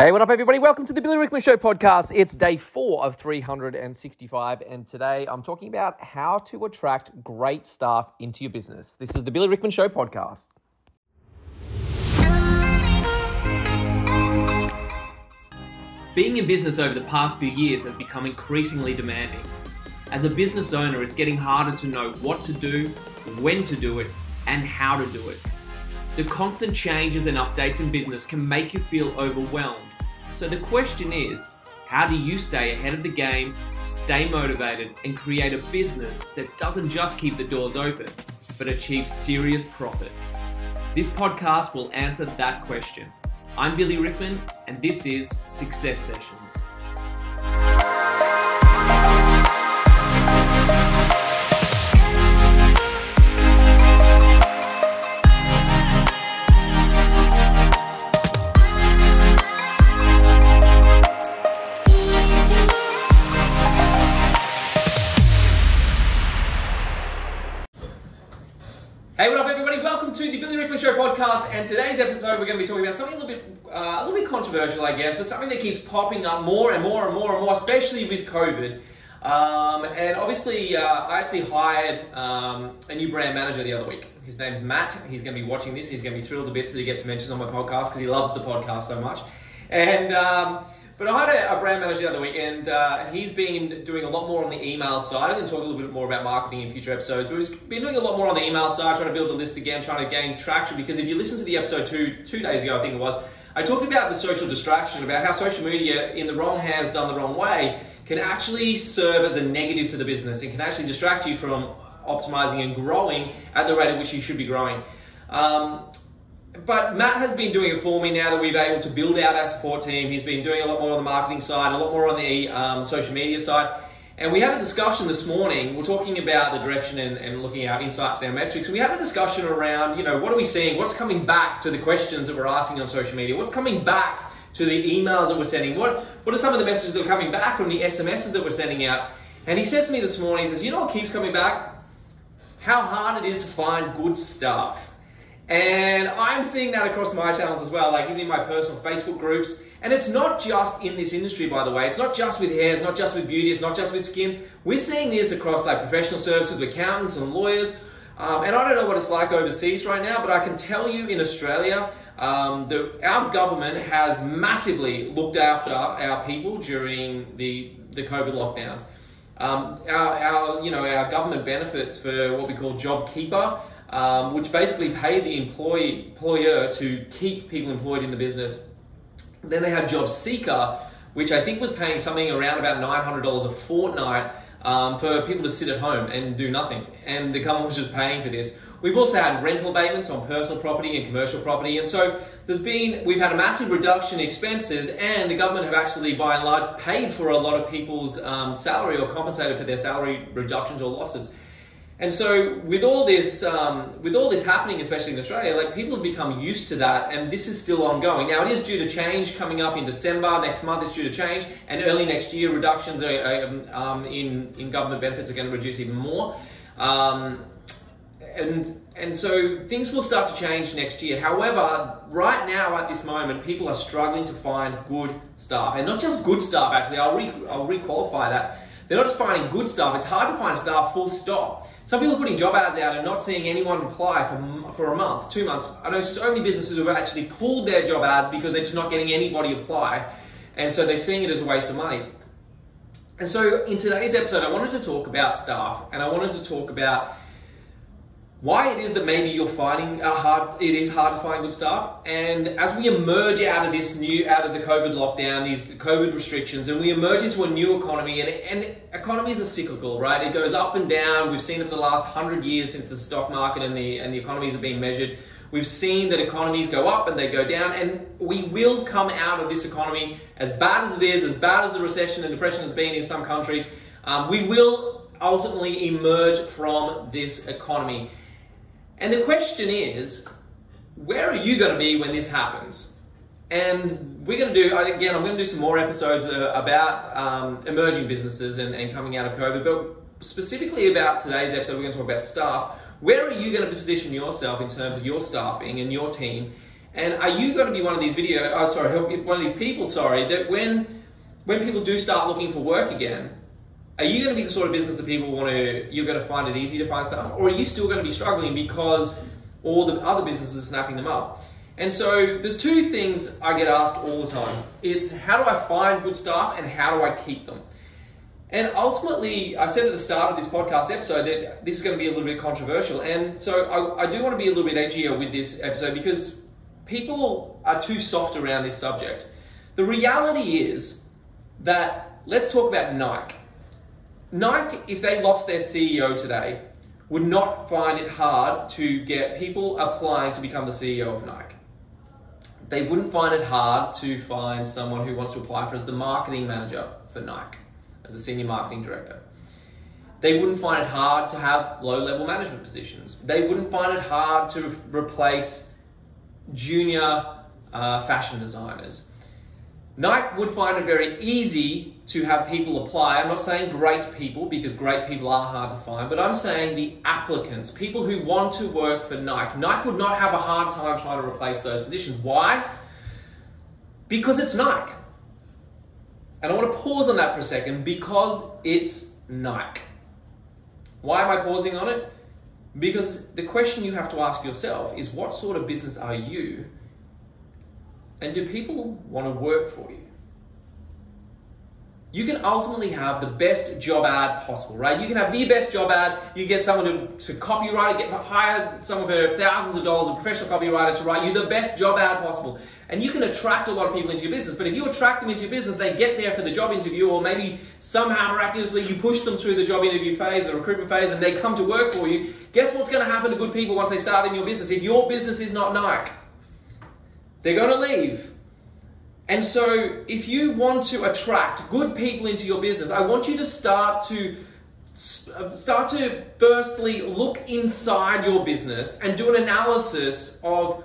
Hey, what up, everybody? Welcome to the Billy Rickman Show podcast. It's day four of 365, and today I'm talking about how to attract great staff into your business. This is the Billy Rickman Show podcast. Being in business over the past few years has become increasingly demanding. As a business owner, it's getting harder to know what to do, when to do it, and how to do it. The constant changes and updates in business can make you feel overwhelmed. So the question is, how do you stay ahead of the game, stay motivated, and create a business that doesn't just keep the doors open, but achieves serious profit? This podcast will answer that question. I'm Billy Rickman, and this is Success Sessions. And today's episode, we're going to be talking about something a little bit, uh, a little bit controversial, I guess, but something that keeps popping up more and more and more and more, especially with COVID. Um, and obviously, uh, I actually hired um, a new brand manager the other week. His name's Matt. He's going to be watching this. He's going to be thrilled to bits that he gets mentioned on my podcast because he loves the podcast so much. And um, but I had a, a, brand manager the other week, and uh, he's been doing a lot more on the email side. I'm going to talk a little bit more about marketing in future episodes, but he's been doing a lot more on the email side, trying to build the list again, trying to gain traction. Because if you listen to the episode two two days ago, I think it was, I talked about the social distraction, about how social media, in the wrong hands, done the wrong way, can actually serve as a negative to the business and can actually distract you from optimizing and growing at the rate at which you should be growing. Um, but Matt has been doing it for me now that we've been able to build out our support team. He's been doing a lot more on the marketing side, a lot more on the um, social media side. And we had a discussion this morning. We're talking about the direction and, and looking at insights and our metrics. We had a discussion around, you know, what are we seeing? What's coming back to the questions that we're asking on social media? What's coming back to the emails that we're sending? What, what are some of the messages that are coming back from the SMSs that we're sending out? And he says to me this morning, he says, you know what keeps coming back? How hard it is to find good stuff. And I'm seeing that across my channels as well, like even in my personal Facebook groups. And it's not just in this industry, by the way. It's not just with hair, it's not just with beauty, it's not just with skin. We're seeing this across like professional services with accountants and lawyers. Um, and I don't know what it's like overseas right now, but I can tell you in Australia, um, the, our government has massively looked after our people during the, the COVID lockdowns. Um, our, our, you know, our government benefits for what we call JobKeeper um, which basically paid the employee, employer to keep people employed in the business. Then they had Job Seeker, which I think was paying something around about $900 a fortnight um, for people to sit at home and do nothing. And the government was just paying for this. We've also had rental abatements on personal property and commercial property. And so there's been, we've had a massive reduction in expenses and the government have actually by and large paid for a lot of people's um, salary or compensated for their salary reductions or losses. And so, with all this, um, with all this happening, especially in Australia, like people have become used to that, and this is still ongoing. Now, it is due to change coming up in December next month. It's due to change, and early next year, reductions are, um, in in government benefits are going to reduce even more. Um, and and so things will start to change next year. However, right now at this moment, people are struggling to find good staff, and not just good staff. Actually, I'll re, I'll requalify that. They're not just finding good staff. It's hard to find staff full stop. Some people are putting job ads out and not seeing anyone apply for, for a month, two months. I know so many businesses have actually pulled their job ads because they're just not getting anybody apply. And so they're seeing it as a waste of money. And so in today's episode, I wanted to talk about staff and I wanted to talk about why it is that maybe you're finding a hard it is hard to find good staff and as we emerge out of this new out of the covid lockdown these covid restrictions and we emerge into a new economy and, and economies are cyclical right? It goes up and down. We've seen it for the last 100 years since the stock market and the and the economies have been measured. We've seen that economies go up and they go down and we will come out of this economy as bad as it is as bad as the recession and depression has been in some countries. Um, we will ultimately emerge from this economy and the question is, where are you going to be when this happens? And we're going to do, again, I'm going to do some more episodes uh, about um, emerging businesses and, and coming out of COVID, but specifically about today's episode, we're going to talk about staff. Where are you going to position yourself in terms of your staffing and your team? And are you going to be one of these video? Oh, sorry, one of these people. Sorry, that when when people do start looking for work again, are you going to be the sort of business that people want to? You're going to find it easy to find stuff, or are you still going to be struggling because all the other businesses are snapping them up? And so there's two things I get asked all the time. It's how do I find good staff and how do I keep them? And ultimately, I said at the start of this podcast episode that this is going to be a little bit controversial. And so I, I do want to be a little bit edgier with this episode because people are too soft around this subject. The reality is that let's talk about Nike. Nike, if they lost their CEO today, would not find it hard to get people applying to become the CEO of Nike. They wouldn't find it hard to find someone who wants to apply for as the marketing manager for Nike, as the senior marketing director. They wouldn't find it hard to have low level management positions. They wouldn't find it hard to replace junior uh, fashion designers. Nike would find it very easy to have people apply. I'm not saying great people because great people are hard to find, but I'm saying the applicants, people who want to work for Nike. Nike would not have a hard time trying to replace those positions. Why? Because it's Nike. And I want to pause on that for a second because it's Nike. Why am I pausing on it? Because the question you have to ask yourself is what sort of business are you? And do people want to work for you? You can ultimately have the best job ad possible, right? You can have the best job ad. You get someone to, to copyright it, get hire some of her thousands of dollars of professional copywriters to write you the best job ad possible. And you can attract a lot of people into your business. But if you attract them into your business, they get there for the job interview, or maybe somehow miraculously you push them through the job interview phase, the recruitment phase, and they come to work for you. Guess what's going to happen to good people once they start in your business? If your business is not Nike, they're going to leave. And so, if you want to attract good people into your business, I want you to start to start to firstly look inside your business and do an analysis of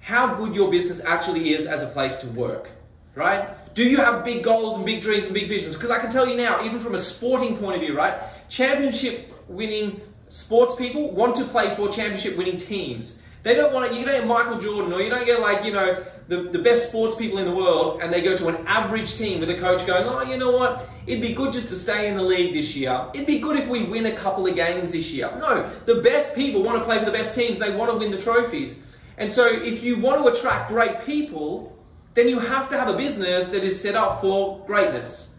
how good your business actually is as a place to work, right? Do you have big goals and big dreams and big visions? Because I can tell you now, even from a sporting point of view, right? Championship winning sports people want to play for championship winning teams. They don't want to, you don't get Michael Jordan or you don't get like, you know, the, the best sports people in the world and they go to an average team with a coach going, oh, you know what? It'd be good just to stay in the league this year. It'd be good if we win a couple of games this year. No, the best people want to play for the best teams. They want to win the trophies. And so, if you want to attract great people, then you have to have a business that is set up for greatness.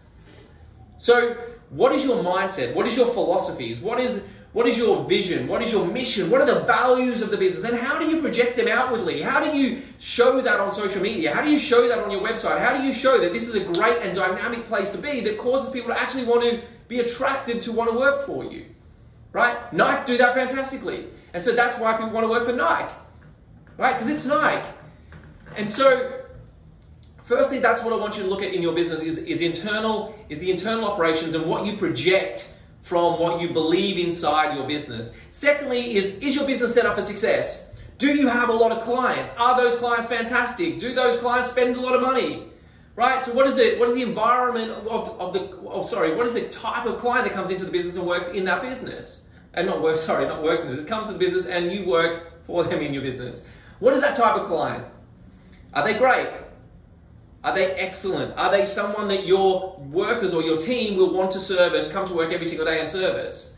So, what is your mindset? What is your philosophies? What is what is your vision? What is your mission? What are the values of the business? And how do you project them outwardly? How do you show that on social media? How do you show that on your website? How do you show that this is a great and dynamic place to be that causes people to actually want to be attracted to want to work for you? Right? Nike do that fantastically. And so that's why people want to work for Nike right? Because it's Nike. And so, firstly, that's what I want you to look at in your business is, is internal, is the internal operations and what you project from what you believe inside your business. Secondly, is is your business set up for success? Do you have a lot of clients? Are those clients fantastic? Do those clients spend a lot of money? Right? So what is the what is the environment of, of the oh sorry, what is the type of client that comes into the business and works in that business? And not works, sorry, not works in this. It comes to the business and you work for them in your business. What is that type of client? Are they great? Are they excellent? Are they someone that your workers or your team will want to service, come to work every single day and service?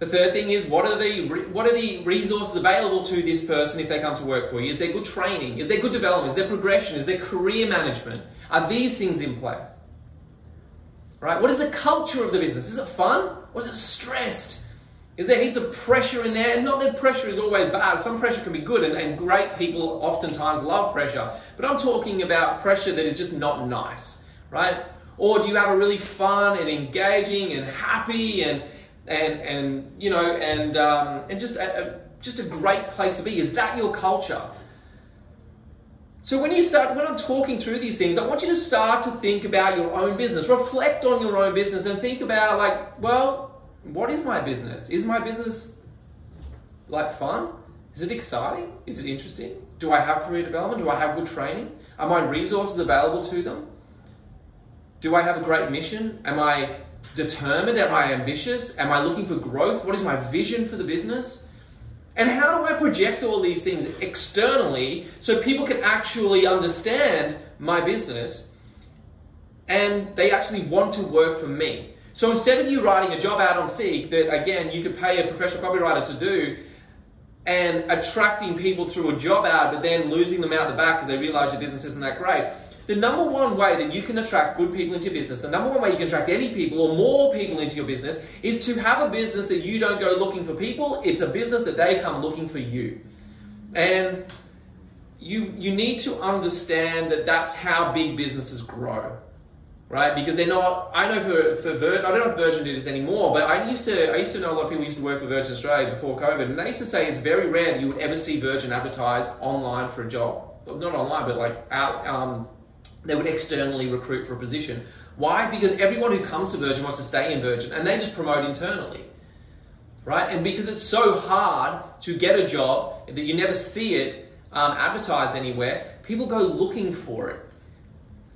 The third thing is what are the what are the resources available to this person if they come to work for you? Is there good training? Is there good development? Is there progression? Is there career management? Are these things in place? Right? What is the culture of the business? Is it fun? Or is it stressed? Is there heaps of pressure in there? And not that pressure is always bad. Some pressure can be good, and, and great people oftentimes love pressure. But I'm talking about pressure that is just not nice, right? Or do you have a really fun and engaging and happy and and and you know and um, and just a, a, just a great place to be? Is that your culture? So when you start, when I'm talking through these things, I want you to start to think about your own business. Reflect on your own business and think about like, well, what is my business? Is my business like fun? Is it exciting? Is it interesting? Do I have career development? Do I have good training? Are my resources available to them? Do I have a great mission? Am I determined? Am I ambitious? Am I looking for growth? What is my vision for the business? And how do I project all these things externally so people can actually understand my business and they actually want to work for me? So instead of you writing a job out on Seek that again you could pay a professional copywriter to do and attracting people through a job ad but then losing them out the back because they realize your business isn't that great. The number one way that you can attract good people into your business, the number one way you can attract any people or more people into your business is to have a business that you don't go looking for people, it's a business that they come looking for you. And you you need to understand that that's how big businesses grow right? Because they're not. I know for, for Virgin, I don't know if Virgin do this anymore, but I used to. I used to know a lot of people used to work for Virgin Australia before COVID, and they used to say it's very rare that you would ever see Virgin advertise online for a job. Not online, but like out. Um, they would externally recruit for a position. Why? Because everyone who comes to Virgin wants to stay in Virgin, and they just promote internally. Right? And because it's so hard to get a job that you never see it um, advertised anywhere, people go looking for it.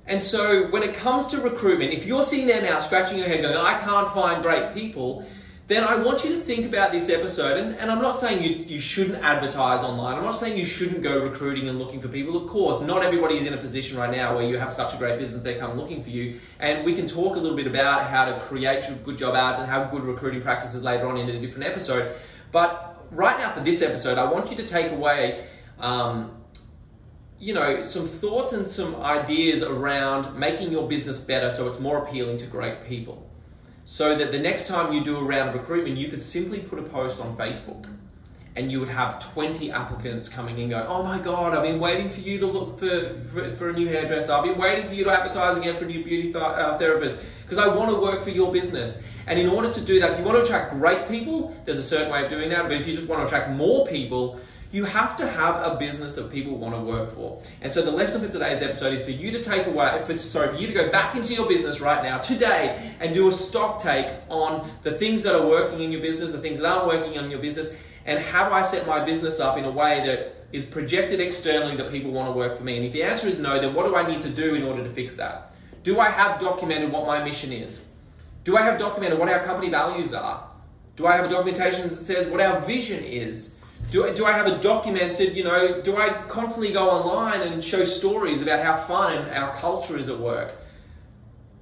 And so when it comes to recruitment, if you're sitting there now scratching your head going, I can't find great people, then I want you to think about this episode. And, and I'm not saying you, you shouldn't advertise online. I'm not saying you shouldn't go recruiting and looking for people. Of course, not everybody is in a position right now where you have such a great business they come looking for you. And we can talk a little bit about how to create good job ads and have good recruiting practices later on in a different episode. But right now for this episode, I want you to take away um, you know, some thoughts and some ideas around making your business better so it's more appealing to great people. So that the next time you do a round of recruitment, you could simply put a post on Facebook and you would have 20 applicants coming in going, oh my God, I've been waiting for you to look for, for, for a new hairdresser. I've been waiting for you to advertise again for a new beauty th- uh, therapist because I want to work for your business. And in order to do that, if you want to attract great people, there's a certain way of doing that. But if you just want to attract more people, you have to have a business that people want to work for. And so the lesson for today's episode is for you to take away, for, sorry, for you to go back into your business right now, today, and do a stock take on the things that are working in your business, the things that aren't working in your business, and how I set my business up in a way that is projected externally that people want to work for me. And if the answer is no, then what do I need to do in order to fix that? Do I have documented what my mission is? Do I have documented what our company values are? Do I have a documentation that says what our vision is? Do, do I have a documented, you know, do I constantly go online and show stories about how fun our culture is at work?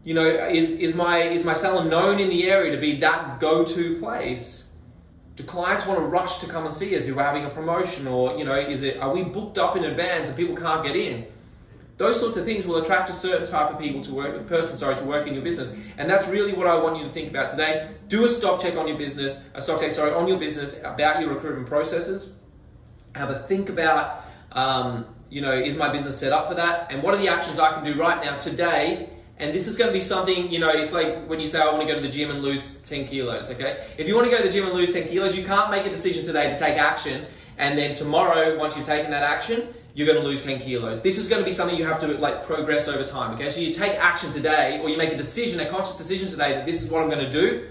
You know, is, is, my, is my salon known in the area to be that go-to place? Do clients want to rush to come and see us if we're having a promotion or, you know, is it, are we booked up in advance and people can't get in? Those sorts of things will attract a certain type of people to work, person, sorry, to work in your business. And that's really what I want you to think about today. Do a stock check on your business, a stock check, sorry, on your business about your recruitment processes. Have a think about, um, you know, is my business set up for that? And what are the actions I can do right now today and this is going to be something, you know, it's like when you say, I want to go to the gym and lose 10 kilos, okay? If you want to go to the gym and lose 10 kilos, you can't make a decision today to take action. And then tomorrow, once you've taken that action, you're going to lose 10 kilos. This is going to be something you have to like progress over time, okay? So you take action today or you make a decision, a conscious decision today that this is what I'm going to do.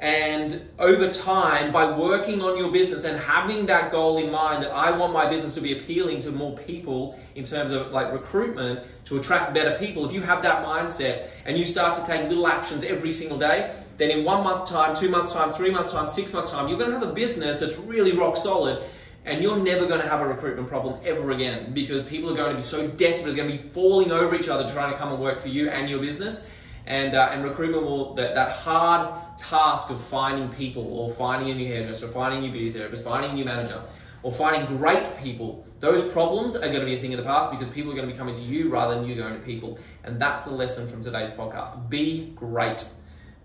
And over time, by working on your business and having that goal in mind that I want my business to be appealing to more people in terms of like recruitment to attract better people, if you have that mindset and you start to take little actions every single day, then in one month time, two months time, three months time, six months time, you're to have a business that's really rock solid and you're never going to have a recruitment problem ever again because people are going to be so desperate, they're going to be falling over each other trying to come and work for you and your business. And, uh, and recruitment will, that, that hard task of finding people or finding a new hairdresser, or finding a new beauty therapist, finding a new manager, or finding great people, those problems are going to be a thing of the past because people are going to be coming to you rather than you going to people. And that's the lesson from today's podcast. Be great.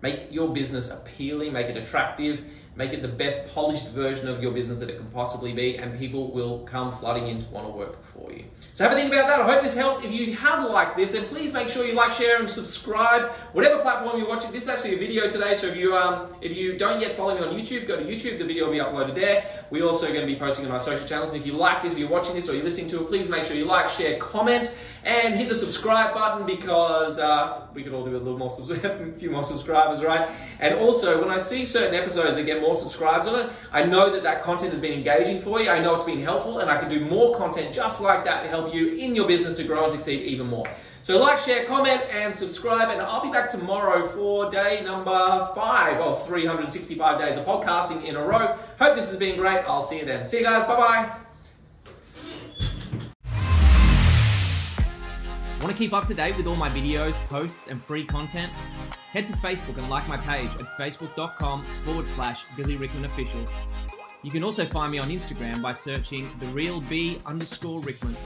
Make your business appealing, make it attractive, make it the best polished version of your business that it can possibly be, and people will come flooding in to want to work for you. So have a think about that. I hope this helps. If you have liked this, then please make sure you like, share, and subscribe. Whatever platform you're watching, this is actually a video today. So if you um, if you don't yet follow me on YouTube, go to YouTube. The video will be uploaded there. We're also going to be posting on our social channels. And if you like this, if you're watching this or you're listening to it, please make sure you like, share, comment, and hit the subscribe button because uh, we could all do a little more, a few more subscribers, right? And also, when I see certain episodes that get more subscribes on it. I know that that content has been engaging for you. I know it's been helpful, and I can do more content just like that to help you in your business to grow and succeed even more. So like, share, comment, and subscribe, and I'll be back tomorrow for day number five of 365 days of podcasting in a row. Hope this has been great. I'll see you then. See you guys. Bye bye. Want to keep up to date with all my videos, posts, and free content? Head to Facebook and like my page at facebook.com forward slash Billy Rickman Official. You can also find me on Instagram by searching the real B underscore Rickman.